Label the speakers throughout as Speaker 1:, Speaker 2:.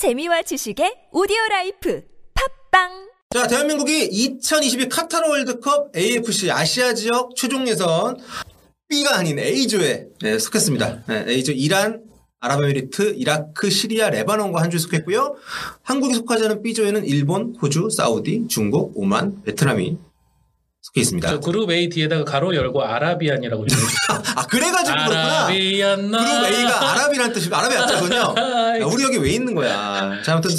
Speaker 1: 재미와 지식의 오디오 라이프 팟빵
Speaker 2: 자, 대한민국이 2022 카타르 월드컵 AFC 아시아 지역 최종 예선 B가 아닌 A조에 네, 속했습니다. 네, A조 이란, 아랍에미리트, 이라크, 시리아, 레바논과 한 조에 속했고요. 한국이 속하지 않은 B조에는 일본, 호주, 사우디, 중국, 오만, 베트남이 속해 있습니다.
Speaker 3: 저 그룹 A 뒤에다가 괄호 열고 Arabian이라고 좀
Speaker 2: 아, 그래가지고 그렇구나.
Speaker 3: Arabian 나
Speaker 2: 그룹 A가 아랍이라는 뜻이고 아랍이 맞자군요. 야, 우리 여기 왜 있는 거야? 자, 아무튼.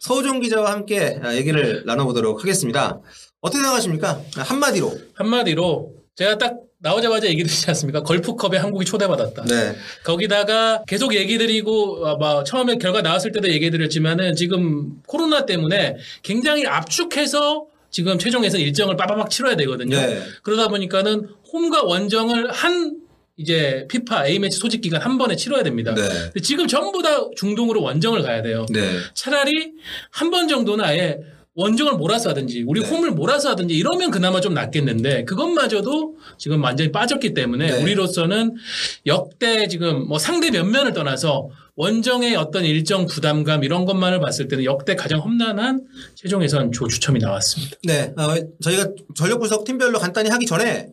Speaker 2: 서우종 기자와 함께 얘기를 나눠보도록 하겠습니다. 어떻게 생각하십니까? 한마디로.
Speaker 3: 한마디로 제가 딱 나오자마자 얘기 드리지 않습니까? 걸프컵에 한국이 초대받았다.
Speaker 2: 네.
Speaker 3: 거기다가 계속 얘기 드리고 아, 뭐 처음에 결과 나왔을 때도 얘기 드렸지만은 지금 코로나 때문에 굉장히 압축해서 지금 최종에서 일정을 빠바박 치러야 되거든요.
Speaker 2: 네.
Speaker 3: 그러다 보니까는 홈과 원정을 한 이제 피파 A매치 소집 기간 한 번에 치러야 됩니다.
Speaker 2: 네.
Speaker 3: 지금 전부 다 중동으로 원정을 가야 돼요.
Speaker 2: 네.
Speaker 3: 차라리 한 번 정도는 아예 원정을 몰아서 하든지 우리
Speaker 2: 네.
Speaker 3: 홈을 몰아서 하든지 이러면 그나마 좀 낫겠는데 그것마저도 지금 완전히 빠졌기 때문에
Speaker 2: 네.
Speaker 3: 우리로서는 역대 지금 뭐 상대 면면을 떠나서 원정의 어떤 일정 부담감 이런 것만을 봤을 때는 역대 가장 험난한 최종 예선 조 추첨이 나왔습니다.
Speaker 2: 네. 어, 저희가 전력 분석 팀별로 간단히 하기 전에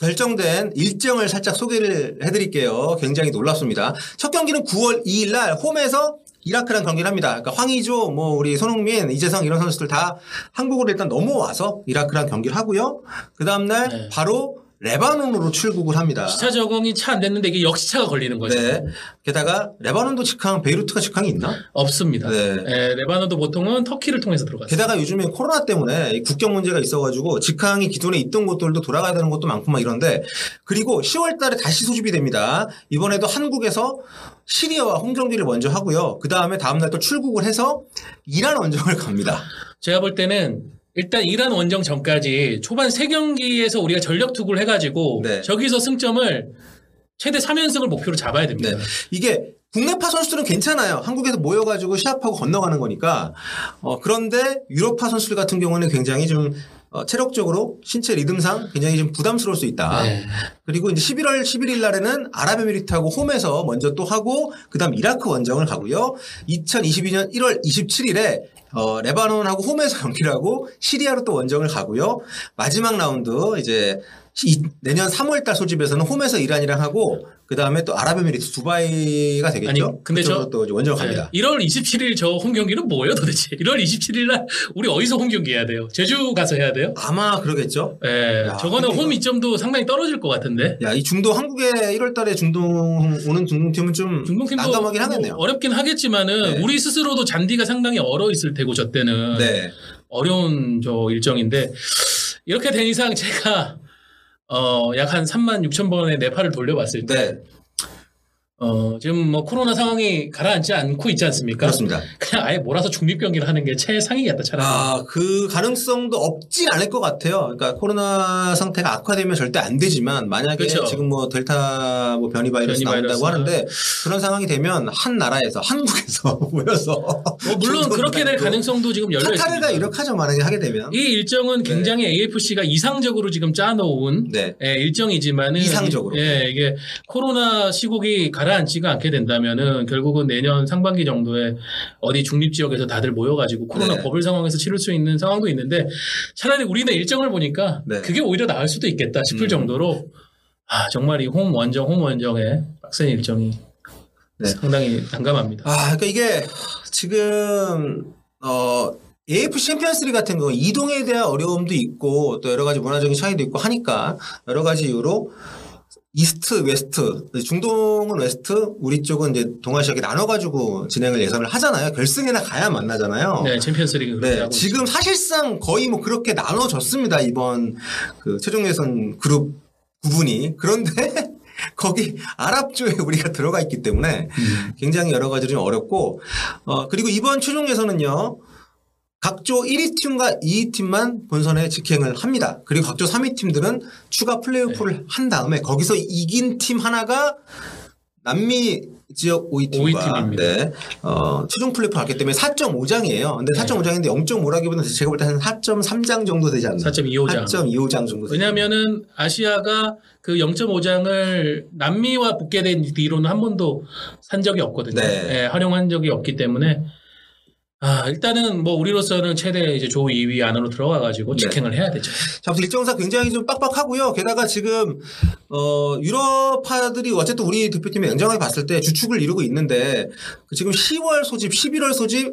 Speaker 2: 결정된 일정을 살짝 소개를 해드릴게요. 굉장히 놀랍습니다. 첫 경기는 9월 2일 날 홈에서 이라크랑 경기를 합니다. 그러니까 황의조, 뭐 우리 손흥민, 이재성 이런 선수들 다 한국으로 일단 넘어와서 이라크랑 경기를 하고요. 그 다음 날
Speaker 3: 네.
Speaker 2: 바로 레바논으로 출국을 합니다.
Speaker 3: 시차 적응이 차 안 됐는데 이게 역시차가 걸리는 거죠.
Speaker 2: 네. 게다가 레바논도 직항, 베이루트가 직항이 있나?
Speaker 3: 없습니다.
Speaker 2: 네.
Speaker 3: 예, 레바논도 보통은 터키를 통해서 들어갔어요.
Speaker 2: 게다가 요즘에 코로나 때문에 이 국경 문제가 있어가지고 직항이 기존에 있던 곳들도 돌아가야 되는 것도 많고 막 이런데 그리고 10월 달에 다시 소집이 됩니다. 이번에도 한국에서 시리아와 홈 경기를 먼저 하고요. 그 다음에 다음날 또 출국을 해서 이란 원정을 갑니다.
Speaker 3: 제가 볼 때는 일단 이란 원정 전까지 초반 세경기에서 우리가 전력 투구를 해가지고
Speaker 2: 네.
Speaker 3: 저기서 승점을 최대 3연승을 목표로 잡아야 됩니다.
Speaker 2: 네. 이게 국내파 선수들은 괜찮아요. 한국에서 모여가지고 시합하고 건너가는 거니까. 어, 그런데 유럽파 선수들 같은 경우는 굉장히 좀 어, 체력적으로 신체 리듬상 굉장히 좀 부담스러울 수 있다.
Speaker 3: 네.
Speaker 2: 그리고 이제 11월 11일 날에는 아랍에미리트하고 홈에서 먼저 또 하고 그다음 이라크 원정을 가고요. 2022년 1월 27일에 어, 레바논하고 홈에서 경기를 하고 시리아로 또 원정을 가고요. 마지막 라운드 이제 이- 내년 3월 달 소집에서는 홈에서 이란이랑 하고 그다음에 또 아랍에미리트 두바이가 되겠죠.
Speaker 3: 아니, 근데
Speaker 2: 그쪽으로
Speaker 3: 저-
Speaker 2: 또 이제 원정을 갑니다.
Speaker 3: 네. 1월 27일 저 홈 경기는 뭐예요 도대체? 1월 27일 날 우리 어디서 홈 경기 해야 돼요? 제주 가서 해야 돼요?
Speaker 2: 아마 그러겠죠.
Speaker 3: 예,
Speaker 2: 야,
Speaker 3: 저거는 홈 이점도 상당히 떨어질 것 같은데.
Speaker 2: 야, 이 중동 한국에 1월 달에 중동 오는 중동팀은 좀
Speaker 3: 중동팀도
Speaker 2: 난감하긴 하겠네요.
Speaker 3: 뭐 어렵긴 하겠지만은
Speaker 2: 네.
Speaker 3: 우리 스스로도 잔디가 상당히 얼어 있을 테고 저 때는
Speaker 2: 네.
Speaker 3: 어려운 저 일정인데 이렇게 된 이상 제가 어, 약 한 3만 6천 번의 네팔을 돌려봤을 때
Speaker 2: 네.
Speaker 3: 어, 지금 뭐 코로나 상황이 가라앉지 않고 있지 않습니까?
Speaker 2: 그렇습니다.
Speaker 3: 그냥 아예 몰아서 중립 경기를 하는 게 최상이겠다 차라리.
Speaker 2: 아, 그 가능성도 없진 않을 것 같아요. 그러니까 코로나 상태가 악화되면 절대 안 되지만 만약에
Speaker 3: 그렇죠.
Speaker 2: 지금 뭐 델타 뭐 변이 바이러스
Speaker 3: 변이
Speaker 2: 나온다고
Speaker 3: 바이러스나.
Speaker 2: 하는데 그런 상황이 되면 한 나라에서 한국에서 모여서
Speaker 3: 뭐 물론 그렇게 될 가능성도 지금 열려 있습니다.
Speaker 2: 카타르가 이렇게 하죠 만약에 하게 되면
Speaker 3: 이 일정은 굉장히 AFC가 이상적으로 지금 짜놓은
Speaker 2: 네.
Speaker 3: 예, 일정이지만은
Speaker 2: 이상적으로.
Speaker 3: 예, 이게 코로나 시국이 가 라앉지가 않게 된다면은 결국은 내년 상반기 정도에 어디 중립 지역에서 다들 모여가지고 코로나
Speaker 2: 네.
Speaker 3: 버블 상황에서 치를 수 있는 상황도 있는데 차라리 우리는 일정을 보니까
Speaker 2: 네.
Speaker 3: 그게 오히려 나을 수도 있겠다 싶을
Speaker 2: 음.
Speaker 3: 정도로 아 정말 이 홈 원정 홈 원정의 빡센 일정이
Speaker 2: 네.
Speaker 3: 상당히 난감합니다.
Speaker 2: 아, 그러니까 이게 지금 어 AFC 챔피언스리그 같은 경우 이동에 대한 어려움도 있고 또 여러 가지 문화적인 차이도 있고 하니까 여러 가지 이유로 East, West, 중동은 West, 우리 쪽은 이제 동아시아에 나눠가지고 진행을 예상을 하잖아요. 결승에나 가야 만나잖아요.
Speaker 3: 네 챔피언스리그
Speaker 2: 네, 지금 사실상 거의 뭐 그렇게 나눠졌습니다. 이번 그 최종 예선 그룹 구분이. 그런데 거기 아랍조에 우리가 들어가 있기 때문에
Speaker 3: 음.
Speaker 2: 굉장히 여러 가지로 좀 어렵고 어 그리고 이번 최종 예선은요. 각조 1위 팀과 2위 팀만 본선에 직행을 합니다. 그리고 각조 3위 팀들은 추가 플레이오프를
Speaker 3: 네.
Speaker 2: 한 다음에 거기서 이긴 팀 하나가 남미 지역 5위 팀과
Speaker 3: 5위 팀입니다.
Speaker 2: 네. 어, 최종 플레이오프 갔기 때문에 4.5장이에요. 근데 4.5장인데 0.5라기보다는 제가 볼 때 한 4.3장 정도 되지 않나?
Speaker 3: 4.25장.
Speaker 2: 4.25장 정도.
Speaker 3: 왜냐면은 아시아가 그 0.5장을 남미와 붙게 된 뒤로는 한 번도 산 적이 없거든요.
Speaker 2: 네.
Speaker 3: 예, 활용한 적이 없기 때문에 아, 일단은 뭐 우리로서는 최대 이제 조 2위 안으로 들어가 가지고
Speaker 2: 네.
Speaker 3: 직행을 해야 되죠.
Speaker 2: 자, 일정상 굉장히 좀 빡빡하고요. 게다가 지금 어 유럽파들이 어쨌든 우리 대표팀이 냉정하게 봤을 때 주축을 이루고 있는데 그 지금 10월 소집, 11월 소집,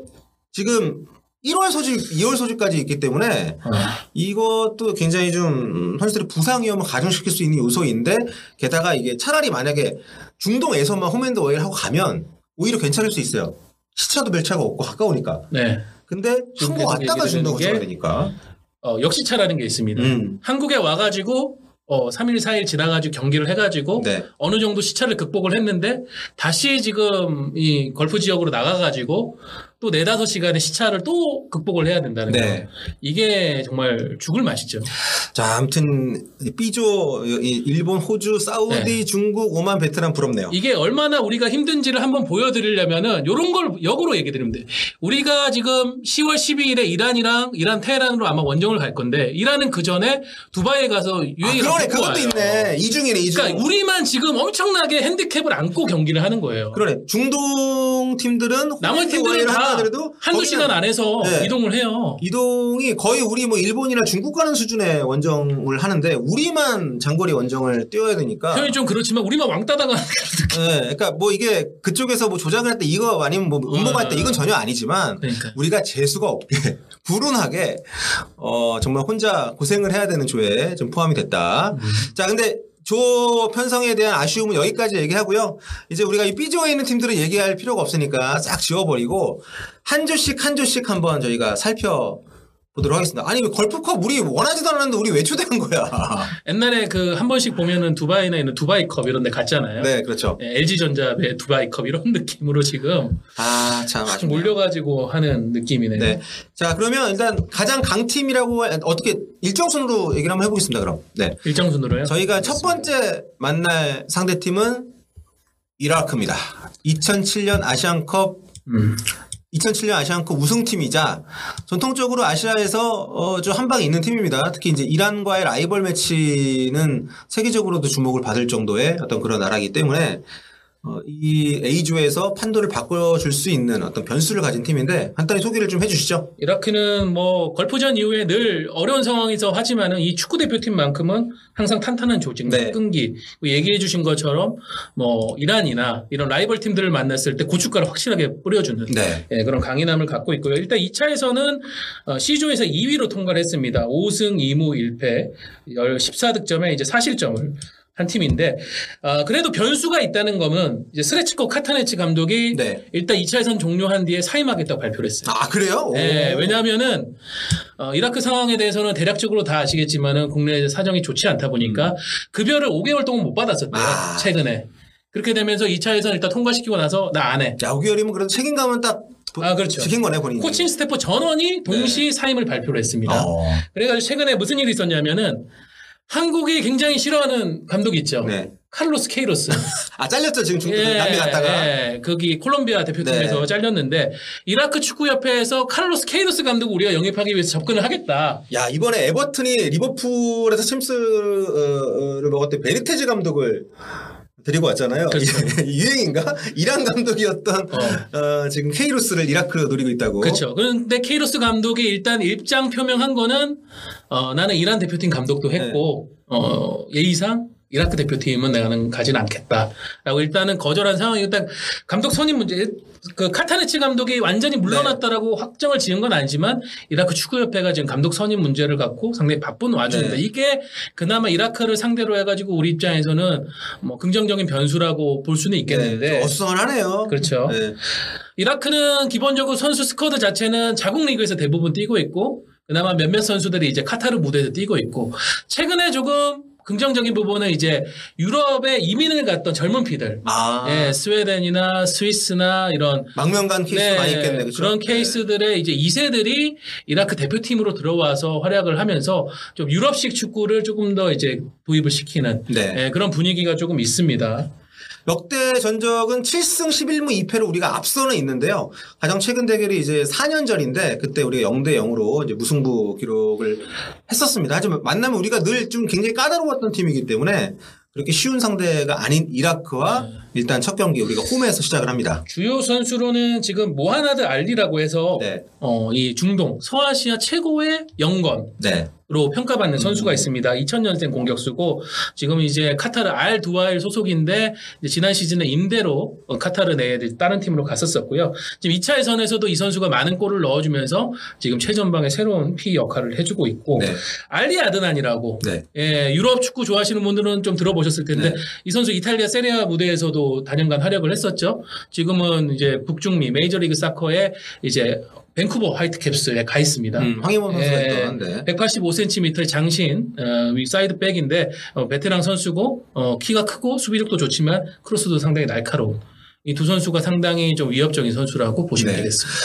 Speaker 2: 지금 1월 소집, 2월 소집까지 있기 때문에
Speaker 3: 어.
Speaker 2: 이것도 굉장히 좀 선수들의 부상 위험을 가중시킬 수 있는 요소인데 게다가 이게 차라리 만약에 중동에서만 홈앤드 어웨이를 하고 가면 오히려 괜찮을 수 있어요. 시차도 별 차가 없고 가까우니까.
Speaker 3: 네.
Speaker 2: 근데 한국 왔다가 가야
Speaker 3: 게
Speaker 2: 되니까.
Speaker 3: 어, 역시차라는 게 있습니다.
Speaker 2: 음.
Speaker 3: 한국에 와가지고 어, 3일, 4일 지나가지고 경기를 해가지고
Speaker 2: 네.
Speaker 3: 어느 정도 시차를 극복을 했는데 다시 지금 이 걸프 지역으로 나가가지고 또 네다섯 시간의 시차를 또 극복을 해야 된다는 거.
Speaker 2: 네.
Speaker 3: 이게 정말 죽을 맛이죠.
Speaker 2: 자, 아무튼 삐조 이 일본, 호주, 사우디,
Speaker 3: 네.
Speaker 2: 중국, 오만, 베트남 부럽네요.
Speaker 3: 이게 얼마나 우리가 힘든지를 한번 보여드리려면은 요런 걸 역으로 얘기 드리면 돼. 우리가 지금 10월 12일에 이란이랑 이란 테헤란으로 아마 원정을 갈 건데 이란은 그 전에 두바이에 가서
Speaker 2: 아,
Speaker 3: 유행이
Speaker 2: 그러네. 그것도 있네. 이중이네, 이중.
Speaker 3: 그러니까 우리만 지금 엄청나게 핸디캡을 안고 경기를 하는 거예요.
Speaker 2: 그러네. 중동 팀들은
Speaker 3: 남은 팀들은 다
Speaker 2: 하더라도
Speaker 3: 한두 시간 안에서
Speaker 2: 네.
Speaker 3: 이동을 해요.
Speaker 2: 이동이 거의 우리 뭐 일본이나 중국 가는 수준의 원정을 하는데 우리만 장거리 원정을 뛰어야 되니까.
Speaker 3: 표현이 좀 그렇지만 우리만 왕따 당하는
Speaker 2: 네, 그러니까 뭐 이게 그쪽에서 뭐 조작을 할때 이거 아니면 뭐 음모가 했다 이건 전혀 아니지만
Speaker 3: 그러니까.
Speaker 2: 우리가 재수가 없게 불운하게 어 정말 혼자 고생을 해야 되는 조에 좀 포함이 됐다. 자, 근데 조 편성에 대한 아쉬움은 여기까지 얘기하고요. 이제 우리가 이 B조에 있는 팀들은 얘기할 필요가 없으니까 싹 지워버리고 한 조씩 한 조씩 한번 저희가 살펴 보도록 하겠습니다. 아니 왜 걸프컵 우리 원하지도 않았는데 우리 왜 초대한 거야?
Speaker 3: 옛날에 그 한 번씩 보면은 두바이나 있는 두바이컵 이런 데 갔잖아요.
Speaker 2: 네, 그렇죠.
Speaker 3: LG전자의 두바이컵 이런 느낌으로 지금
Speaker 2: 아,
Speaker 3: 참막
Speaker 2: 아쉽네요.
Speaker 3: 몰려가지고 하는 느낌이네요.
Speaker 2: 네. 자, 그러면 일단 가장 강팀이라고 어떻게 일정 순으로 얘기를 한번 해보겠습니다, 그럼. 네.
Speaker 3: 일정 순으로요.
Speaker 2: 저희가 첫 번째 만날 상대 팀은 이라크입니다. 2007년 아시안컵
Speaker 3: 음.
Speaker 2: 2007년 아시안컵 우승팀이자 전통적으로 아시아에서 어, 좀 한방에 있는 팀입니다. 특히 이제 이란과의 라이벌 매치는 세계적으로도 주목을 받을 정도의 어떤 그런 나라이기 때문에 어, 이 A조에서 판도를 바꿔줄 수 있는 어떤 변수를 가진 팀인데 간단히 소개를 좀 해주시죠.
Speaker 3: 이라크는 뭐 걸프전 이후에 늘 어려운 상황에서 하지만은 이 축구 대표팀만큼은 항상 탄탄한 조직,
Speaker 2: 네.
Speaker 3: 끈기 뭐 얘기해 주신 것처럼 뭐 이란이나 이런 라이벌 팀들을 만났을 때 고춧가루 확실하게 뿌려주는
Speaker 2: 네.
Speaker 3: 예, 그런 강인함을 갖고 있고요. 일단 2차에서는 어, C조에서 2위로 통과를 했습니다. 5승 2무 1패 14득점에 이제 4실점을 한 팀인데 어, 그래도 변수가 있다는 거는 이제 스레치코 카타네치 감독이
Speaker 2: 네.
Speaker 3: 일단 2차에선 종료한 뒤에 사임하겠다고 발표를 했어요.
Speaker 2: 아 그래요? 오.
Speaker 3: 네, 왜냐하면은 어, 이라크 상황에 대해서는 대략적으로 다 아시겠지만은 국내 사정이 좋지 않다 보니까 급여를 5개월 동안 못 받았었대요.
Speaker 2: 음. 아.
Speaker 3: 최근에. 그렇게 되면서 2차에서는 일단 통과시키고 나서 나 안 해.
Speaker 2: 야 5개월이면 그래도 책임감은 딱 보-
Speaker 3: 아, 그렇죠.
Speaker 2: 지킨 거네 본인이.
Speaker 3: 코칭 스태프 전원이 동시 사임을 발표를 했습니다.
Speaker 2: 네. 어.
Speaker 3: 그래가지고 최근에 무슨 일이 있었냐면은 한국이 굉장히 싫어하는 감독 있죠.
Speaker 2: 네.
Speaker 3: 카를로스 케이로스.
Speaker 2: 아 잘렸죠 지금 중국 남미 갔다가.
Speaker 3: 예, 거기 콜롬비아 대표팀에서
Speaker 2: 네.
Speaker 3: 잘렸는데 이라크 축구협회에서 카를로스 케이로스 감독을 우리가 영입하기 위해서 접근을 하겠다.
Speaker 2: 야 이번에 에버튼이 리버풀에서 챔스를 먹었던 베니테즈 감독을 데리고 왔잖아요.
Speaker 3: 그렇죠.
Speaker 2: 유행인가? 이란 감독이었던 어, 지금 케이로스를 이라크 노리고 있다고.
Speaker 3: 그렇죠. 그런데 케이로스 감독이 일단 입장 표명한 거는 어, 나는 이란 대표팀 감독도 했고
Speaker 2: 네.
Speaker 3: 어, 예의상 이라크 대표팀은 나는 가진 않겠다라고 일단은 거절한 상황이고 일단 감독 선임 문제 그 카타네치 감독이 완전히 물러났다라고 확정을 지은 건 아니지만 이라크 축구협회가 지금 감독 선임 문제를 갖고 상당히 바쁜 와중입니다.
Speaker 2: 네.
Speaker 3: 이게 그나마 이라크를 상대로 해가지고 우리 입장에서는 뭐 긍정적인 변수라고 볼 수는
Speaker 2: 네,
Speaker 3: 있겠는데
Speaker 2: 좀 어수선하네요.
Speaker 3: 그렇죠.
Speaker 2: 네.
Speaker 3: 이라크는 기본적으로 선수 squad 자체는 자국 리그에서 대부분 뛰고 있고 그나마 몇몇 선수들이 이제 카타르 무대에서 뛰고 있고 최근에 조금 긍정적인 부분은 이제 유럽에 이민을 갔던 젊은 피들
Speaker 2: 아
Speaker 3: 예, 스웨덴이나 스위스나 이런
Speaker 2: 망명간 케이스
Speaker 3: 네,
Speaker 2: 많이 있겠네. 그렇죠?
Speaker 3: 그런 케이스들의 이제 2세들이 이라크 대표팀으로 들어와서 활약을 하면서 좀 유럽식 축구를 조금 더 이제 도입을 시키는
Speaker 2: 네.
Speaker 3: 예, 그런 분위기가 조금 있습니다.
Speaker 2: 역대 전적은 7승 11무 2패로 우리가 앞서는 있는데요. 가장 최근 대결이 이제 4년 전인데 그때 우리가 0대 0으로 이제 무승부 기록을 했었습니다. 하지만 만나면 우리가 늘 좀 굉장히 까다로웠던 팀이기 때문에 그렇게 쉬운 상대가 아닌 이라크와 일단 첫 경기 우리가 홈에서 시작을 합니다.
Speaker 3: 주요 선수로는 지금 모하나드 알리라고 해서
Speaker 2: 네.
Speaker 3: 어, 이 중동 서아시아 최고의 영건
Speaker 2: 네.
Speaker 3: 로 평가받는 선수가 있습니다. 2000년생 공격수고 지금 이제 카타르 알 두아일 소속인데 지난 시즌에 임대로 어, 카타르 내에 다른 팀으로 갔었었고요. 지금 2차 예선에서도 이 선수가 많은 골을 넣어주면서 지금 최전방의 새로운 피 역할을 해주고 있고
Speaker 2: 네.
Speaker 3: 알리 아드난이라고
Speaker 2: 네.
Speaker 3: 예, 유럽 축구 좋아하시는 분들은 좀 들어보셨을 텐데
Speaker 2: 네.
Speaker 3: 이 선수 이탈리아 세리에A 무대에서도 다년간 활약을 했었죠. 지금은 이제 북중미 메이저리그 사커에 이제 밴쿠버 화이트캡스에 가 있습니다.
Speaker 2: 음, 황인범 선수가
Speaker 3: 예,
Speaker 2: 있던 네.
Speaker 3: 185cm의 장신 어, 윙 사이드 백인데 어, 베테랑 선수고 어, 키가 크고 수비력도 좋지만 크로스도 상당히 날카로운 이 두 선수가 상당히 좀 위협적인 선수라고 보시면
Speaker 2: 네.
Speaker 3: 되겠습니다.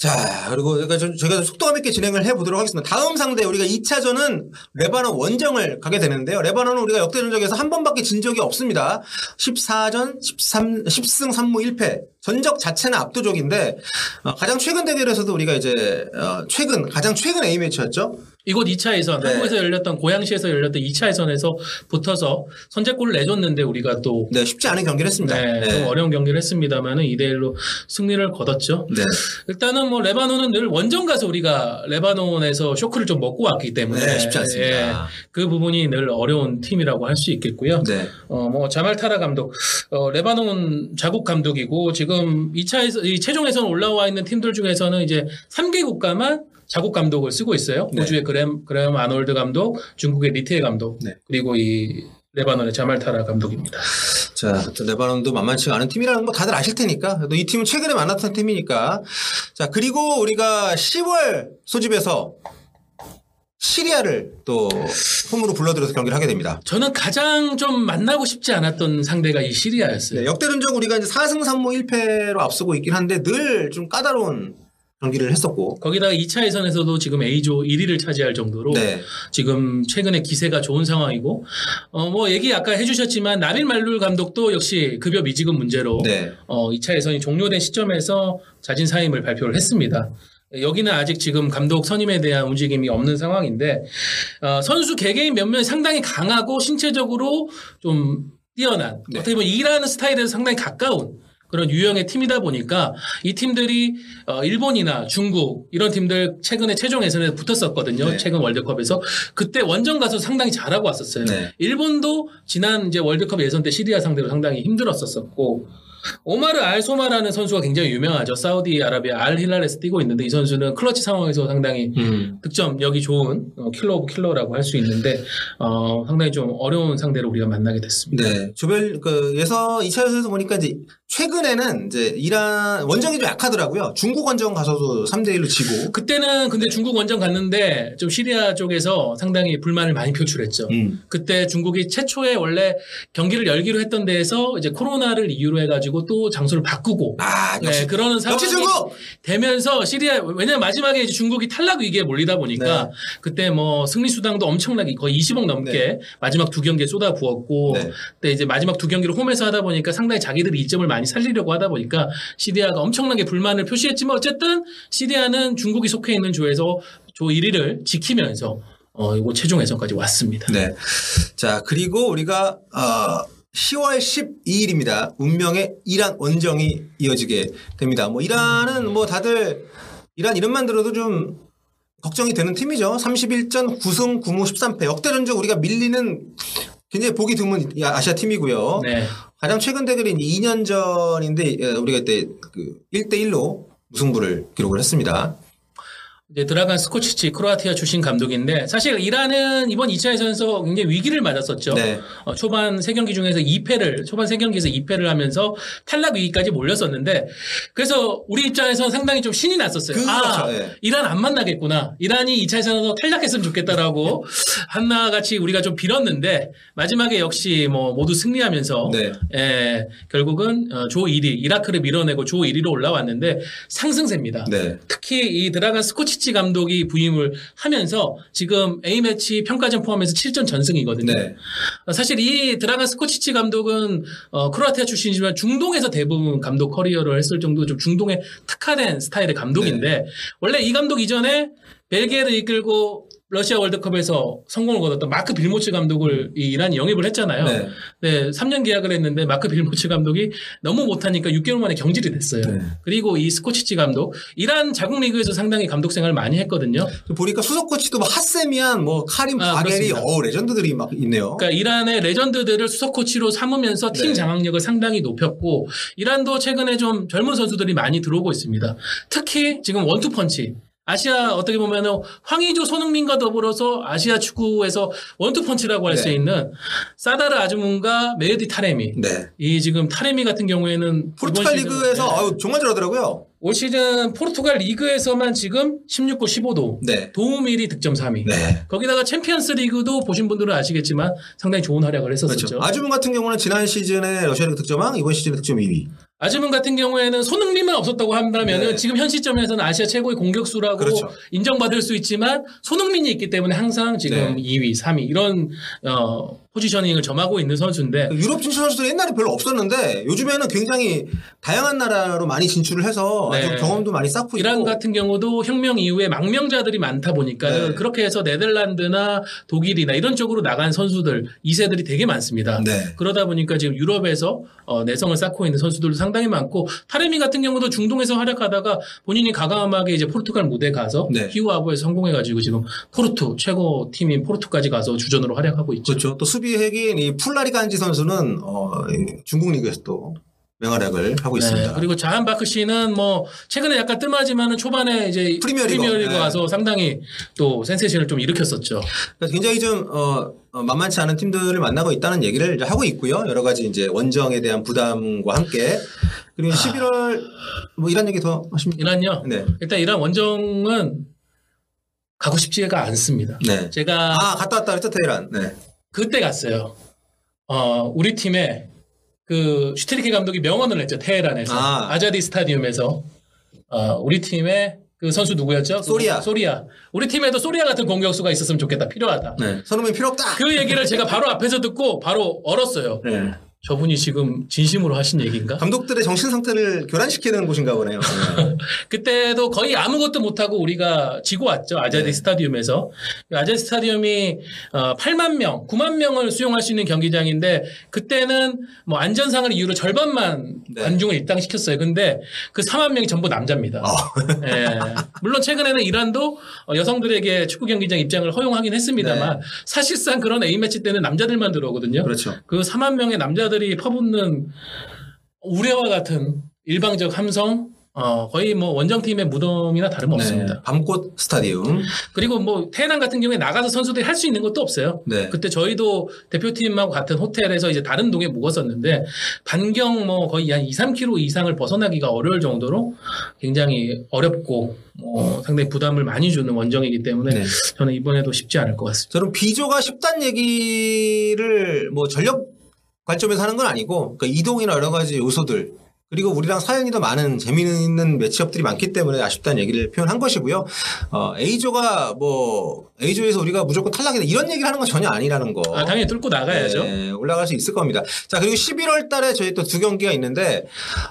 Speaker 2: 자, 그리고 그러니까 저- 저희가 속도감 있게 진행을 해 보도록 하겠습니다. 다음 상대 우리가 2차전은 레바논 원정을 가게 되는데요. 레바논은 우리가 역대 전적에서 한 번밖에 진 적이 없습니다. 14전 13 10승 3무 1패. 전적 자체는 압도적인데 어, 가장 최근 대결에서도 우리가 이제 어, 최근 가장 최근 A 매치였죠.
Speaker 3: 이곳 2차 예선
Speaker 2: 네.
Speaker 3: 한국에서 열렸던 고양시에서 열렸던 2차 예선에서 붙어서 선제골을 내줬는데 우리가 또
Speaker 2: 네, 쉽지 않은 경기를 했습니다.
Speaker 3: 네, 좀 어려운 경기를 했습니다만은 2대 1로 승리를 거뒀죠.
Speaker 2: 네.
Speaker 3: 일단은 뭐 레바논은 늘 원정 가서 우리가 레바논에서 쇼크를 좀 먹고 왔기 때문에
Speaker 2: 네, 쉽지 않습니다.
Speaker 3: 예, 그 부분이 늘 어려운 팀이라고 할 수 있겠고요.
Speaker 2: 네.
Speaker 3: 어, 뭐, 자말 타하 감독, 어, 레바논 자국 감독이고, 지금 2차에서, 이 최종예선 올라와 있는 팀들 중에서는 이제 3개 국가만 자국 감독을 쓰고 있어요.
Speaker 2: 네.
Speaker 3: 호주의 그램, 그램 아놀드 감독, 중국의 리티에 감독,
Speaker 2: 네.
Speaker 3: 그리고 이 레바논의 자말 타하 감독입니다.
Speaker 2: 자, 또 레바논도 만만치가 않은 팀이라는 거 다들 아실 테니까. 또이 팀은 최근에 만났던 팀이니까. 자, 그리고 우리가 10월 소집에서 시리아를 또 홈으로 불러들여서 경기를 하게 됩니다.
Speaker 3: 저는 가장 좀 만나고 싶지 않았던 상대가 이 시리아였어요.
Speaker 2: 네, 역대전적 우리가 이제 4승 3무 1패로 앞서고 있긴 한데 늘 좀 까다로운 경기를 했었고.
Speaker 3: 거기다가 2차 예선에서도 지금 A조 1위를 차지할 정도로
Speaker 2: 네.
Speaker 3: 지금 최근에 기세가 좋은 상황이고 어 뭐 얘기 아까 해주셨지만 나빌 말룰 감독도 역시 급여 미지급 문제로
Speaker 2: 네.
Speaker 3: 어 2차 예선이 종료된 시점에서 자진 사임을 발표를 했습니다. 여기는 아직 지금 감독 선임에 대한 움직임이 없는 상황인데 어, 선수 개개인 면면이 상당히 강하고 신체적으로 좀 뛰어난
Speaker 2: 네.
Speaker 3: 어떻게 보면 일하는 스타일에서 상당히 가까운 그런 유형의 팀이다 보니까 이 팀들이 어, 일본이나 중국 이런 팀들 최근에 최종 예선에 붙었었거든요.
Speaker 2: 네.
Speaker 3: 최근 월드컵에서 그때 원정 가서 상당히 잘하고 왔었어요.
Speaker 2: 네.
Speaker 3: 일본도 지난 이제 월드컵 예선 때 시리아 상대로 상당히 힘들었었었고 오마르 알 소마라는 선수가 굉장히 유명하죠. 사우디아라비아 알 힐랄에서 뛰고 있는데 이 선수는 클러치 상황에서 상당히
Speaker 2: 음.
Speaker 3: 득점력이 좋은 어, killer of killer라고 할 수 있는데 어, 상당히 좀 어려운 상대를 우리가 만나게 됐습니다.
Speaker 2: 네. 조별, 그, 예선, 2차 예선에서 보니까 이제 최근에는 이제 이란, 원정이 좀 약하더라고요. 중국 원정 가서도 3대 1로 지고.
Speaker 3: 그때는 근데 중국 원정 갔는데 좀 시리아 쪽에서 상당히 불만을 많이 표출했죠.
Speaker 2: 음.
Speaker 3: 그때 중국이 최초에 원래 경기를 열기로 했던 데에서 이제 코로나를 이유로 해 가지고 또 장소를 바꾸고
Speaker 2: 아, 역시.
Speaker 3: 네, 그러는 상황이
Speaker 2: 역시 중국!
Speaker 3: 되면서 시리아 왜냐면 마지막에 이제 중국이 탈락 위기에 몰리다 보니까
Speaker 2: 네.
Speaker 3: 그때 뭐 승리 수당도 엄청나게 거의 20억 넘게
Speaker 2: 네.
Speaker 3: 마지막 두 경기에 쏟아 부었고
Speaker 2: 네.
Speaker 3: 그때 이제 마지막 두 경기를 홈에서 하다 보니까 상당히 자기들이 이점을 많이 살리려고 하다 보니까 시리아가 엄청나게 불만을 표시했지만 어쨌든 시리아는 중국이 속해 있는 조에서 조 1위를 지키면서 어 이거 최종 예선까지 왔습니다.
Speaker 2: 네. 자, 그리고 우리가, 어, 10월 12일입니다. 운명의 이란 원정이 이어지게 됩니다. 뭐, 이란은 뭐 다들, 이란 이름만 들어도 좀 걱정이 되는 팀이죠. 31전 9승 9무 13패. 역대 전적 우리가 밀리는 굉장히 보기 드문 아시아 팀이고요.
Speaker 3: 네.
Speaker 2: 가장 최근 대결이 2년 전인데, 예, 우리가 그때 그 1대 1로 무승부를 기록을 했습니다.
Speaker 3: 이제 드라간 스코치치 크로아티아 출신 감독인데 사실 이란은 이번 2차 예선에서 굉장히 위기를 맞았었죠.
Speaker 2: 네.
Speaker 3: 어, 초반 3경기 중에서 2패를 초반 3경기에서 2패를 하면서 탈락 위기까지 몰렸었는데 그래서 우리 입장에서는 상당히 좀 신이 났었어요.
Speaker 2: 그-
Speaker 3: 아,
Speaker 2: 그렇죠. 예.
Speaker 3: 이란 안 만나겠구나. 이란이 2차 예선에서 탈락했으면 좋겠다라고 한나같이 우리가 좀 빌었는데 마지막에 역시 뭐 모두 승리하면서
Speaker 2: 네.
Speaker 3: 예, 결국은 어, 조 1위 이라크를 밀어내고 조 1위로 올라왔는데 상승세입니다.
Speaker 2: 네.
Speaker 3: 특히 이 드라간 스코치치 감독이 부임을 하면서 지금 A매치 평가전 포함해서 7전 전승이거든요.
Speaker 2: 네.
Speaker 3: 어, 사실 이 드라간 스코치치 감독은 어, 크로아티아 출신이지만 중동에서 대부분 감독 커리어를 했을 정도 좀 중동에 특화된 스타일의 감독인데
Speaker 2: 네.
Speaker 3: 원래 이 감독 이전에 벨기에를 이끌고 러시아 월드컵에서 성공을 거뒀던 마크 빌모츠 감독을 이 이란이 영입을 했잖아요.
Speaker 2: 네.
Speaker 3: 네, 3년 계약을 했는데 마크 빌모츠 감독이 너무 못하니까 6개월 만에 경질이 됐어요.
Speaker 2: 네.
Speaker 3: 그리고 이 스코치치 감독, 이란 자국 리그에서 상당히 감독 생활을 많이 했거든요.
Speaker 2: 보니까 수석 코치도 뭐 하셰미안, 뭐 카림
Speaker 3: 아, 그렇습니다.
Speaker 2: 어 레전드들이 막 있네요.
Speaker 3: 그러니까 이란의 레전드들을 수석 코치로 삼으면서 팀
Speaker 2: 네.
Speaker 3: 장악력을 상당히 높였고 이란도 최근에 좀 젊은 선수들이 많이 들어오고 있습니다. 특히 지금 원투펀치 아시아 어떻게 보면은 황의조 손흥민과 더불어서 아시아 축구에서 원투펀치라고 할수
Speaker 2: 네.
Speaker 3: 있는 사다르 아즈문과 메흐디 타레미
Speaker 2: 네.
Speaker 3: 이 지금 타레미 같은 경우에는
Speaker 2: 포르투갈 리그에서
Speaker 3: 네.
Speaker 2: 아유, 정말 잘하더라고요.
Speaker 3: 올 시즌 포르투갈 리그에서만 지금 16골 15도
Speaker 2: 네.
Speaker 3: 도움 1위 득점 3위
Speaker 2: 네.
Speaker 3: 거기다가 챔피언스 리그도 보신 분들은 아시겠지만 상당히 좋은 활약을 했었었죠.
Speaker 2: 그렇죠. 아즈문 같은 경우는 지난 시즌에 러시아 리그 득점왕, 이번 시즌에 득점 2위.
Speaker 3: 아즈문 같은 경우에는 손흥민만 없었다고 한다면
Speaker 2: 네.
Speaker 3: 지금 현 시점에서는 아시아 최고의 공격수라고
Speaker 2: 그렇죠.
Speaker 3: 인정받을 수 있지만 손흥민이 있기 때문에 항상 지금
Speaker 2: 네.
Speaker 3: 2위, 3위 이런 어, 포지셔닝을 점하고 있는 선수인데
Speaker 2: 유럽 진출 선수들이 옛날에 별로 없었는데 요즘에는 굉장히 다양한 나라로 많이 진출을 해서
Speaker 3: 네.
Speaker 2: 경험도 많이 쌓고
Speaker 3: 이란
Speaker 2: 있고
Speaker 3: 같은 경우도 혁명 이후에 망명자들이 많다 보니까
Speaker 2: 네.
Speaker 3: 그렇게 해서 네덜란드나 독일이나 이런 쪽으로 나간 선수들 2세들이 되게 많습니다.
Speaker 2: 네.
Speaker 3: 그러다 보니까 지금 유럽에서 어, 내성을 쌓고 있는 선수들도 상 당히 많고 타레미 같은 경우도 중동에서 활약하다가 본인이 가감하게 이제 포르투갈 무대 가서
Speaker 2: 네.
Speaker 3: 히우아부에서 성공해가지고 지금 포르투 최고 팀인 포르투까지 가서 주전으로 활약하고 있죠.
Speaker 2: 그렇죠. 또 수비 핵인 이 푸랄리간지 선수는 어, 이 중국 리그에서 또 맹활약을 하고 있습니다.
Speaker 3: 네, 그리고 자한바크시는 뭐 최근에 약간 뜸하지만은 초반에 이제
Speaker 2: 프리미어리그.
Speaker 3: 프리미어리그
Speaker 2: 네.
Speaker 3: 와서 상당히 또 센세이션을 좀 일으켰었죠.
Speaker 2: 굉장히 좀 어, 어, 만만치 않은 팀들을 만나고 있다는 얘기를 하고 있고요. 여러 가지 이제 원정에 대한 부담과 함께 그리고 11월 뭐 이런 얘기 더 하십니까?
Speaker 3: 이란요.
Speaker 2: 네.
Speaker 3: 일단 이란 원정은 가고 싶지가 않습니다.
Speaker 2: 네.
Speaker 3: 제가
Speaker 2: 아 갔다 왔다 그랬죠 테헤란. 네.
Speaker 3: 그때 갔어요. 어, 우리 팀에 그 슈틸리케 감독이 명언을 했죠. 테헤란에서.
Speaker 2: 아.
Speaker 3: 아자디 스타디움에서. 어, 우리 팀에 그 선수 누구였죠?
Speaker 2: 소리아.
Speaker 3: 소리아. 우리 팀에도 소리아 같은 공격수가 있었으면 좋겠다. 필요하다.
Speaker 2: 네. 손흥민 필요 없다.
Speaker 3: 그 얘기를 제가 바로 앞에서 듣고 바로 얼었어요.
Speaker 2: 네.
Speaker 3: 저분이 지금 진심으로 하신 얘기인가?
Speaker 2: 감독들의 정신 상태를 교란시키는 곳인가 보네요. 네.
Speaker 3: 그때도 거의 아무것도 못하고 우리가 지고 왔죠. 아자디
Speaker 2: 네.
Speaker 3: 스타디움에서. 아자디 스타디움이 어, 8만 명, 9만 명을 수용할 수 있는 경기장인데 그때는 뭐 안전상을 이유로 절반만
Speaker 2: 네.
Speaker 3: 관중을 입당시켰어요. 근데 그 4만 명이 전부 남자입니다.
Speaker 2: 아.
Speaker 3: 예. 물론 최근에는 이란도 어, 여성들에게 축구 경기장 입장을 허용하긴 했습니다만
Speaker 2: 네.
Speaker 3: 사실상 그런 A매치 때는 남자들만 들어오거든요.
Speaker 2: 그렇죠.
Speaker 3: 그 4만 명의 남자 들이 퍼붓는 우레와 같은 일방적 함성, 어, 거의 뭐 원정팀의 무덤이나 다름없습니다.
Speaker 2: 네. 밤꽃 스타디움.
Speaker 3: 그리고 뭐 테헤란 같은 경우에 나가서 선수들이 할 수 있는 것도 없어요.
Speaker 2: 네.
Speaker 3: 그때 저희도 대표팀하고 같은 호텔에서 이제 다른 동에 묵었었는데 반경 뭐 거의 한 2, 3km 이상을 벗어나기가 어려울 정도로 굉장히 어렵고 뭐 상당히 부담을 많이 주는 원정이기 때문에
Speaker 2: 네.
Speaker 3: 저는 이번에도 쉽지 않을 것 같습니다.
Speaker 2: 저는 비조가 쉽단 얘기를 뭐 전력 관점에서 하는 건 아니고 그러니까 이동이나 여러 가지 요소들 그리고 우리랑 사연이 더 많은 재미있는 매치업들이 많기 때문에 아쉽다는 얘기를 표현한 것이고요. 어, A조가 뭐 A조에서 우리가 무조건 탈락이다 이런 얘기를 하는 건 전혀 아니라는 거.
Speaker 3: 아, 당연히 뚫고 나가야죠.
Speaker 2: 네, 올라갈 수 있을 겁니다. 자, 그리고 11월 달에 저희 또 두 경기가 있는데,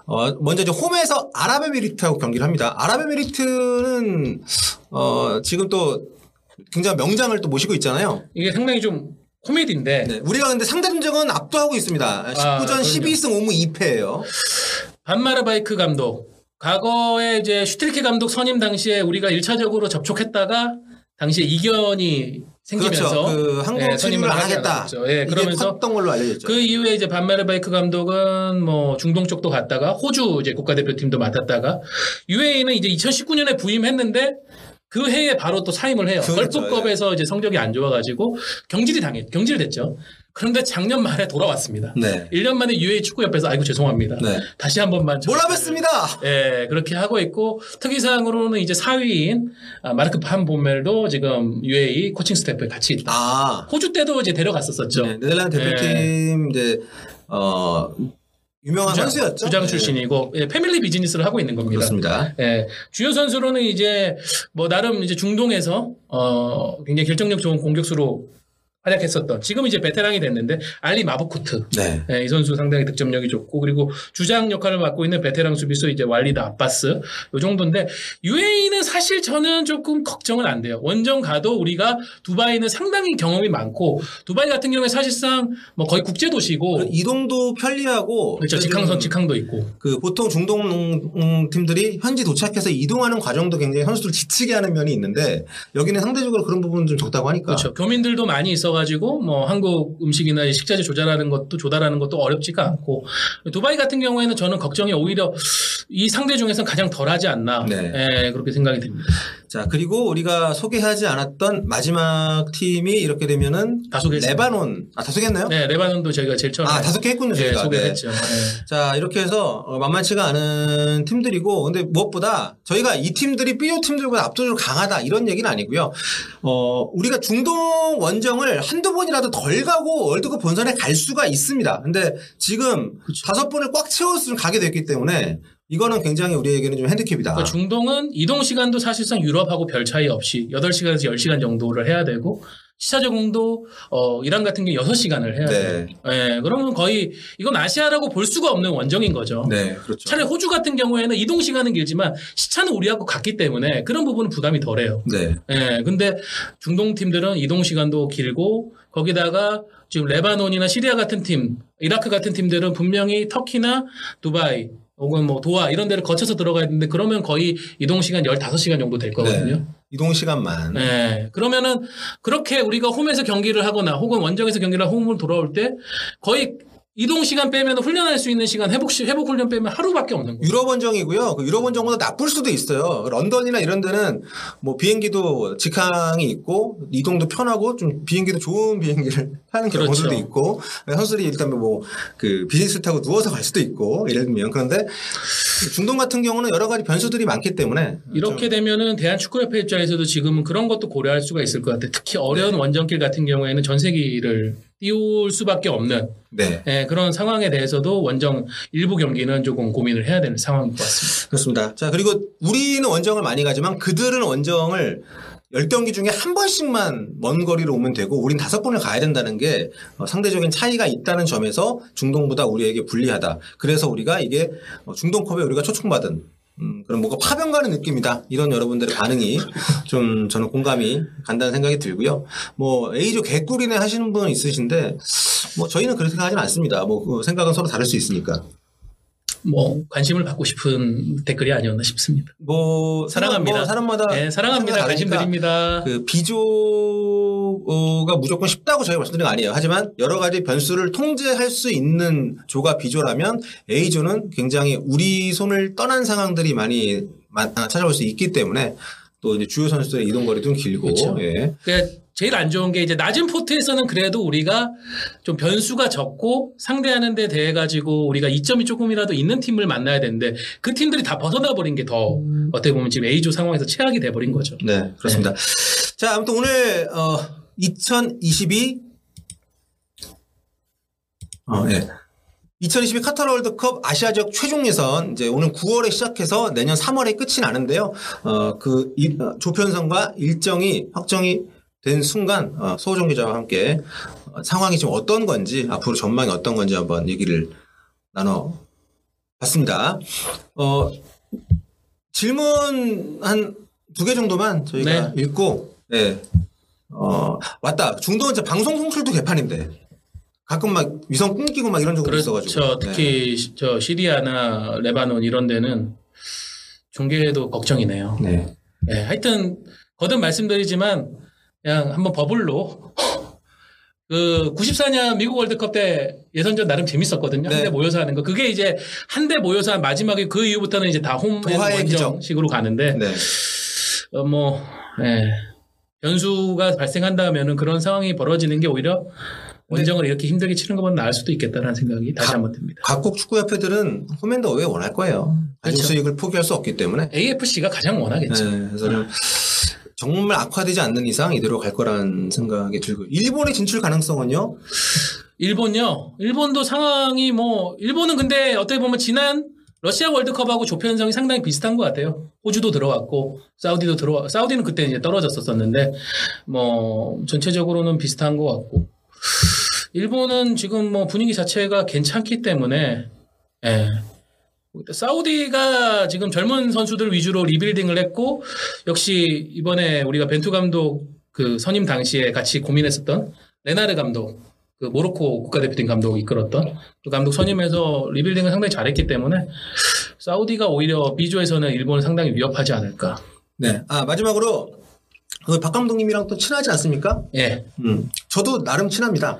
Speaker 2: 어, 먼저 이제 홈에서 아랍에미리트하고 경기를 합니다. 아랍에미리트는, 어, 지금 또 굉장히 명장을 또 모시고 있잖아요.
Speaker 3: 이게 상당히 좀 코미디인데
Speaker 2: 네, 우리가 근데 상대 전적은 압도하고 있습니다. 19전
Speaker 3: 아, 그럼요.
Speaker 2: 12승 5무 2패예요
Speaker 3: 판마르바이크 감독. 과거에 이제 슈틸리케 감독 선임 당시에 우리가 1차적으로 접촉했다가 당시에 이견이 생기면서
Speaker 2: 그렇죠. 그 한국
Speaker 3: 예, 선임을
Speaker 2: 안 하겠다.
Speaker 3: 예, 그러면서
Speaker 2: 컷된 걸로 알려졌죠.
Speaker 3: 그 이후에 이제 판마르바이크 감독은 뭐 중동 쪽도 갔다가 호주 이제 국가대표팀도 맡았다가 UAE는 이제 2019년에 부임했는데 그 해에 바로 또 사임을 해요.
Speaker 2: 그렇죠.
Speaker 3: 걸프컵에서 이제 성적이 안 좋아가지고 경질이 당했, 경질됐죠. 그런데 작년 말에 돌아왔습니다.
Speaker 2: 네.
Speaker 3: 1년 만에 UAE 축구협회에서 아이고 죄송합니다.
Speaker 2: 네.
Speaker 3: 다시 한 번만 좀-
Speaker 2: 몰라 뵀습니다!
Speaker 3: 예, 그렇게 하고 있고 특이사항으로는 이제 4위인 아, 마르크 판 보멜도 지금 UAE 코칭 스태프에 같이 있다.
Speaker 2: 아.
Speaker 3: 호주 때도 이제 데려갔었었죠.
Speaker 2: 네, 네덜란드 대표팀 이제 어 유명한 선수였죠.
Speaker 3: 주장
Speaker 2: 네,
Speaker 3: 출신이고 예, 패밀리 비즈니스를 하고 있는 겁니다.
Speaker 2: 그렇습니다.
Speaker 3: 예, 주요 선수로는 이제 뭐 나름 이제 중동에서 어 굉장히 결정력 좋은 공격수로 활약했었던 지금 이제 베테랑이 됐는데 알리 마부쿠트
Speaker 2: 네.
Speaker 3: 예, 이 선수 상당히 득점력이 좋고 그리고 주장 역할을 맡고 있는 베테랑 수비수 이제 왈리드 아바스 요 정도인데 UAE는 사실 저는 조금 걱정은 안 돼요. 원정 가도 우리가 두바이는 상당히 경험이 많고 두바이 같은 경우에 사실상 뭐 거의 국제 도시고
Speaker 2: 이동도 편리하고
Speaker 3: 그렇죠 직항선 직항도 있고
Speaker 2: 그 보통 중동 음, 팀들이 현지 도착해서 이동하는 과정도 굉장히 선수들 지치게 하는 면이 있는데 여기는 상대적으로 그런 부분은 좀 적다고 하니까
Speaker 3: 그렇죠. 교민들도 많이 있어 가지고 뭐 한국 음식이나 식자재 조달하는 것도 조달하는 것도 어렵지가 않고 두바이 같은 경우에는 저는 걱정이 오히려 이 상대 중에서 가장 덜하지 않나
Speaker 2: 네.
Speaker 3: 예, 그렇게 생각이 듭니다.
Speaker 2: 자 그리고 우리가 소개하지 않았던 마지막 팀이 이렇게 되면은
Speaker 3: 다 소개했습니다.
Speaker 2: 레바논 아다 소개했나요?
Speaker 3: 네, 레바논도 저희가 제일 처음에
Speaker 2: 아 다섯 개 했군요
Speaker 3: 예,
Speaker 2: 저희가.
Speaker 3: 소개했죠. 예.
Speaker 2: 자 이렇게 해서 어, 만만치가 않은 팀들이고 근데 무엇보다 저희가 이 팀들이 B조 팀들보다 압도적으로 강하다 이런 얘기는 아니고요. 어 우리가 중동 원정을 한두 번이라도 덜 가고 월드컵 본선에 갈 수가 있습니다. 근데 지금 다섯 번을 꽉 채웠으면 가게 됐기 때문에 이거는 굉장히 우리에게는 좀 핸디캡이다.
Speaker 3: 그러니까 중동은 이동 시간도 사실상 유럽하고 별 차이 없이 8시간에서 10시간 정도를 해야 되고 시차 적응도 어, 이란 같은 경우 6시간을 해야 돼요.
Speaker 2: 네.
Speaker 3: 예, 그러면 거의 이건 아시아라고 볼 수가 없는 원정인 거죠.
Speaker 2: 네, 그렇죠.
Speaker 3: 차라리 호주 같은 경우에는 이동 시간은 길지만 시차는 우리하고 같기 때문에 그런 부분은 부담이 덜해요.
Speaker 2: 네.
Speaker 3: 예, 근데 중동 팀들은 이동 시간도 길고 거기다가 지금 레바논이나 시리아 같은 팀, 이라크 같은 팀들은 분명히 터키나 두바이 혹은 뭐 도하 이런 데를 거쳐서 들어가야 되는데 그러면 거의 이동 시간 15시간 정도 될 거거든요.
Speaker 2: 네. 이동 시간만.
Speaker 3: 네. 그러면은 그렇게 우리가 홈에서 경기를 하거나 혹은 원정에서 경기를 하고 홈으로 돌아올 때 거의 이동 시간 빼면 훈련할 수 있는 시간 회복 시 회복 훈련 빼면 하루밖에 없는 거예요.
Speaker 2: 유럽 원정이고요. 그 유럽 원정보다 나쁠 수도 있어요. 런던이나 이런 데는 뭐 비행기도 직항이 있고 이동도 편하고 좀 비행기도 좋은 비행기를 타는
Speaker 3: 그렇죠.
Speaker 2: 경우도 있고 선수들이 일단 뭐 그 비즈니스 타고 누워서 갈 수도 있고 예를 들면 그런데 중동 같은 경우는 여러 가지 변수들이 많기 때문에
Speaker 3: 이렇게 되면은 대한축구협회 입장에서도 지금은 그런 것도 고려할 수가 있을 것 같아요. 특히 어려운
Speaker 2: 네.
Speaker 3: 원정길 같은 경우에는 전세기를 띄울 수밖에 없는
Speaker 2: 네
Speaker 3: 예, 그런 상황에 대해서도 원정 일부 경기는 조금 고민을 해야 되는 상황인 것 같습니다.
Speaker 2: 그렇습니다. 자 그리고 우리는 원정을 많이 가지만 그들은 원정을 10경기 중에 한 번씩만 먼 거리로 오면 되고 우린 다섯 번을 가야 된다는 게 어, 상대적인 차이가 있다는 점에서 중동보다 우리에게 불리하다. 그래서 우리가 이게 어, 중동컵에 우리가 초청받은 음, 그런 뭔가 파병 가는 느낌이다. 이런 여러분들의 반응이 좀 저는 공감이 간다는 생각이 들고요. 뭐 A조 개꿀이네 하시는 분 있으신데 뭐 저희는 그렇게 생각하지는 않습니다. 뭐그 생각은 서로 다를 수 있으니까.
Speaker 3: 뭐 관심을 받고 싶은 댓글이 아니었나 싶습니다.
Speaker 2: 뭐
Speaker 3: 사랑합니다.
Speaker 2: 뭐 사람마다
Speaker 3: 네, 사랑합니다. 관심 드립니다.
Speaker 2: 그 비조 가 무조건 쉽다고 저희가 말씀드린 건 아니에요. 하지만 여러 가지 변수를 통제할 수 있는 조가 비조라면 A조는 굉장히 우리 손을 떠난 상황들이 많이 마- 아, 찾아올 수 있기 때문에 또 이제 주요 선수들의 이동 거리도 길고
Speaker 3: 그렇죠.
Speaker 2: 예.
Speaker 3: 그러니까 제일 안 좋은 게 이제 낮은 포트에서는 그래도 우리가 좀 변수가 적고 상대하는 데 대해 가지고 우리가 이점이 조금이라도 있는 팀을 만나야 되는데 그 팀들이 다 벗어나 버린 게더 어떻게 보면 지금 A조 상황에서 최악이 돼 버린 거죠.
Speaker 2: 네, 그렇습니다. 자, 아무튼 오늘 어 2022 어, 예. 2022 카타르 월드컵 아시아 지역 최종 예선 이제 오늘 9월에 시작해서 내년 3월에 끝이 나는데요. 어그 조편성과 일정이 확정이 된 순간 어, 소호정 기자와 함께 어, 상황이 지금 어떤 건지 앞으로 전망이 어떤 건지 한번 얘기를 나눠 봤습니다. 어 질문 한 두 개 정도만 저희가 읽고 네. 어 맞다 중동은 방송 송출도 개판인데 가끔 막 위성 끊기고 막 이런 적도 있어가지고
Speaker 3: 그렇죠.
Speaker 2: 네.
Speaker 3: 특히 시- 저 시리아나 레바논 이런 데는 중계도 걱정이네요.
Speaker 2: 네.
Speaker 3: 네, 하여튼 거듭 말씀드리지만 그냥 한번 버블로 그 94년 미국 월드컵 때 예선전 나름 재밌었거든요.
Speaker 2: 네.
Speaker 3: 한대 모여서 하는 거. 그게 이제 한 대 모여서 한 마지막에 그 이후부터는 이제 다홈
Speaker 2: 도하의
Speaker 3: 원정식으로 가는데
Speaker 2: 네.
Speaker 3: 어, 뭐 예. 변수가 발생한다면은 그런 상황이 벌어지는 게 오히려 원정을 이렇게 힘들게 치는 것보다 나을 수도 있겠다라는 생각이 다시
Speaker 2: 가-
Speaker 3: 한번 듭니다.
Speaker 2: 각국 축구협회들은 홈앤더 어웨이 원할 거예요. 가진
Speaker 3: 그렇죠.
Speaker 2: 수익을 포기할 수 없기 때문에
Speaker 3: AFC가 가장 원하겠죠.
Speaker 2: 네, 그래서 좀 정말 악화되지 않는 이상 이대로 갈 거라는 생각이 들고 일본의 진출 가능성은요?
Speaker 3: 일본요. 일본도 상황이 뭐 일본은 근데 어떻게 보면 지난 러시아 월드컵하고 조표 현상이 상당히 비슷한 것 같아요. 호주도 들어왔고 사우디도 들어와 사우디는 그때 이제 떨어졌었었는데 뭐 전체적으로는 비슷한 것 같고 일본은 지금 뭐 분위기 자체가 괜찮기 때문에 예. 사우디가 지금 젊은 선수들 위주로 리빌딩을 했고 역시 이번에 우리가 벤투 감독 그 선임 당시에 같이 고민했었던 레나르 감독 그 모로코 국가대표팀 감독 이끌었던 그 감독 선임해서 리빌딩을 상당히 잘했기 때문에 사우디가 오히려 B조에서는 일본을 상당히 위협하지 않을까.
Speaker 2: 네. 아 마지막으로 그박 감독님이랑 또 친하지 않습니까?
Speaker 3: 예.
Speaker 2: 음. 저도 나름 친합니다.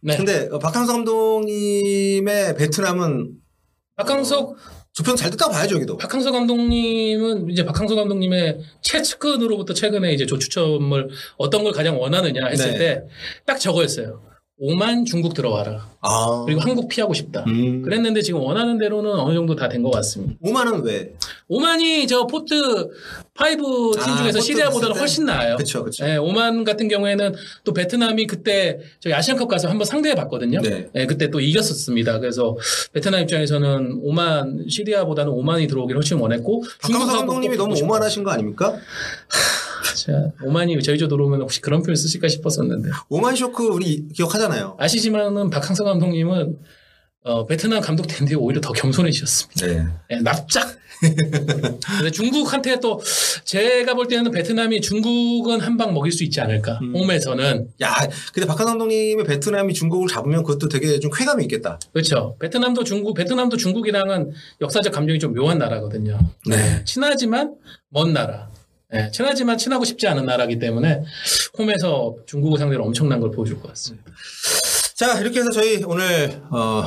Speaker 3: 네.
Speaker 2: 근데 어, 박항서 감독님의 베트남은
Speaker 3: 박항석
Speaker 2: 조평 잘 됐다고 봐야죠 여기도.
Speaker 3: 박항서 감독님은 이제 박항서 감독님의 최측근으로부터 최근에 이제 조추첨을 어떤 걸 가장 원하느냐 했을
Speaker 2: 네.
Speaker 3: 때딱 저거였어요. 오만 중국 들어와라.
Speaker 2: 아.
Speaker 3: 그리고 한국 피하고 싶다.
Speaker 2: 음.
Speaker 3: 그랬는데 지금 원하는 대로는 어느 정도 다 된 것 같습니다.
Speaker 2: 오만은 왜?
Speaker 3: 오만이 저 포트 5팀
Speaker 2: 아,
Speaker 3: 중에서
Speaker 2: 포트
Speaker 3: 시리아보다는
Speaker 2: 봤을 때?
Speaker 3: 훨씬 나아요.
Speaker 2: 그쵸, 그쵸.
Speaker 3: 예, 오만 같은 경우에는 또 베트남이 그때 저희 아시안컵 가서 한번 상대해 봤거든요.
Speaker 2: 네.
Speaker 3: 예, 그때 또 이겼었습니다. 그래서 베트남 입장에서는 오만 시리아보다는 오만이 들어오길 훨씬 원했고 중국하고
Speaker 2: 감독님이
Speaker 3: 꼭
Speaker 2: 너무 오만하신 거 아닙니까?
Speaker 3: 자, 오만이 저희 조 들어오면 혹시 그런 표현 쓰실까 싶었었는데
Speaker 2: 오만 쇼크 우리 기억하잖아요.
Speaker 3: 아시지만은 박항서 감독님은 어, 베트남 감독 된 뒤에 오히려 더 겸손해지셨습니다.
Speaker 2: 네.
Speaker 3: 예, 납작. 근데 중국한테 또 제가 볼 때는 베트남이 중국은 한 방 먹일 수 있지 않을까.
Speaker 2: 음.
Speaker 3: 홈에서는
Speaker 2: 야, 근데 박항서 감독님의 베트남이 중국을 잡으면 그것도 되게 좀 쾌감이 있겠다.
Speaker 3: 그렇죠. 베트남도 중국, 베트남도 중국이랑은 역사적 감정이 좀 묘한 나라거든요.
Speaker 2: 네.
Speaker 3: 친하지만 먼 나라. 예, 친하지만 친하고 싶지 않은 나라기 때문에 홈에서 중국을 상대로 엄청난 걸 보여줄 것 같습니다.
Speaker 2: 자, 이렇게 해서 저희 오늘 어,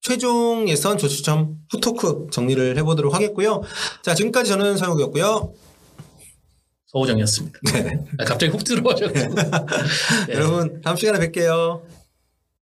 Speaker 2: 최종 예선 조추첨 후토크 정리를 해보도록 하겠고요. 자, 지금까지 저는 서영욱이었고요.
Speaker 3: 서우정이었습니다. 아, 갑자기 훅 들어와셔가지고. 네.
Speaker 2: 여러분 다음 시간에 뵐게요.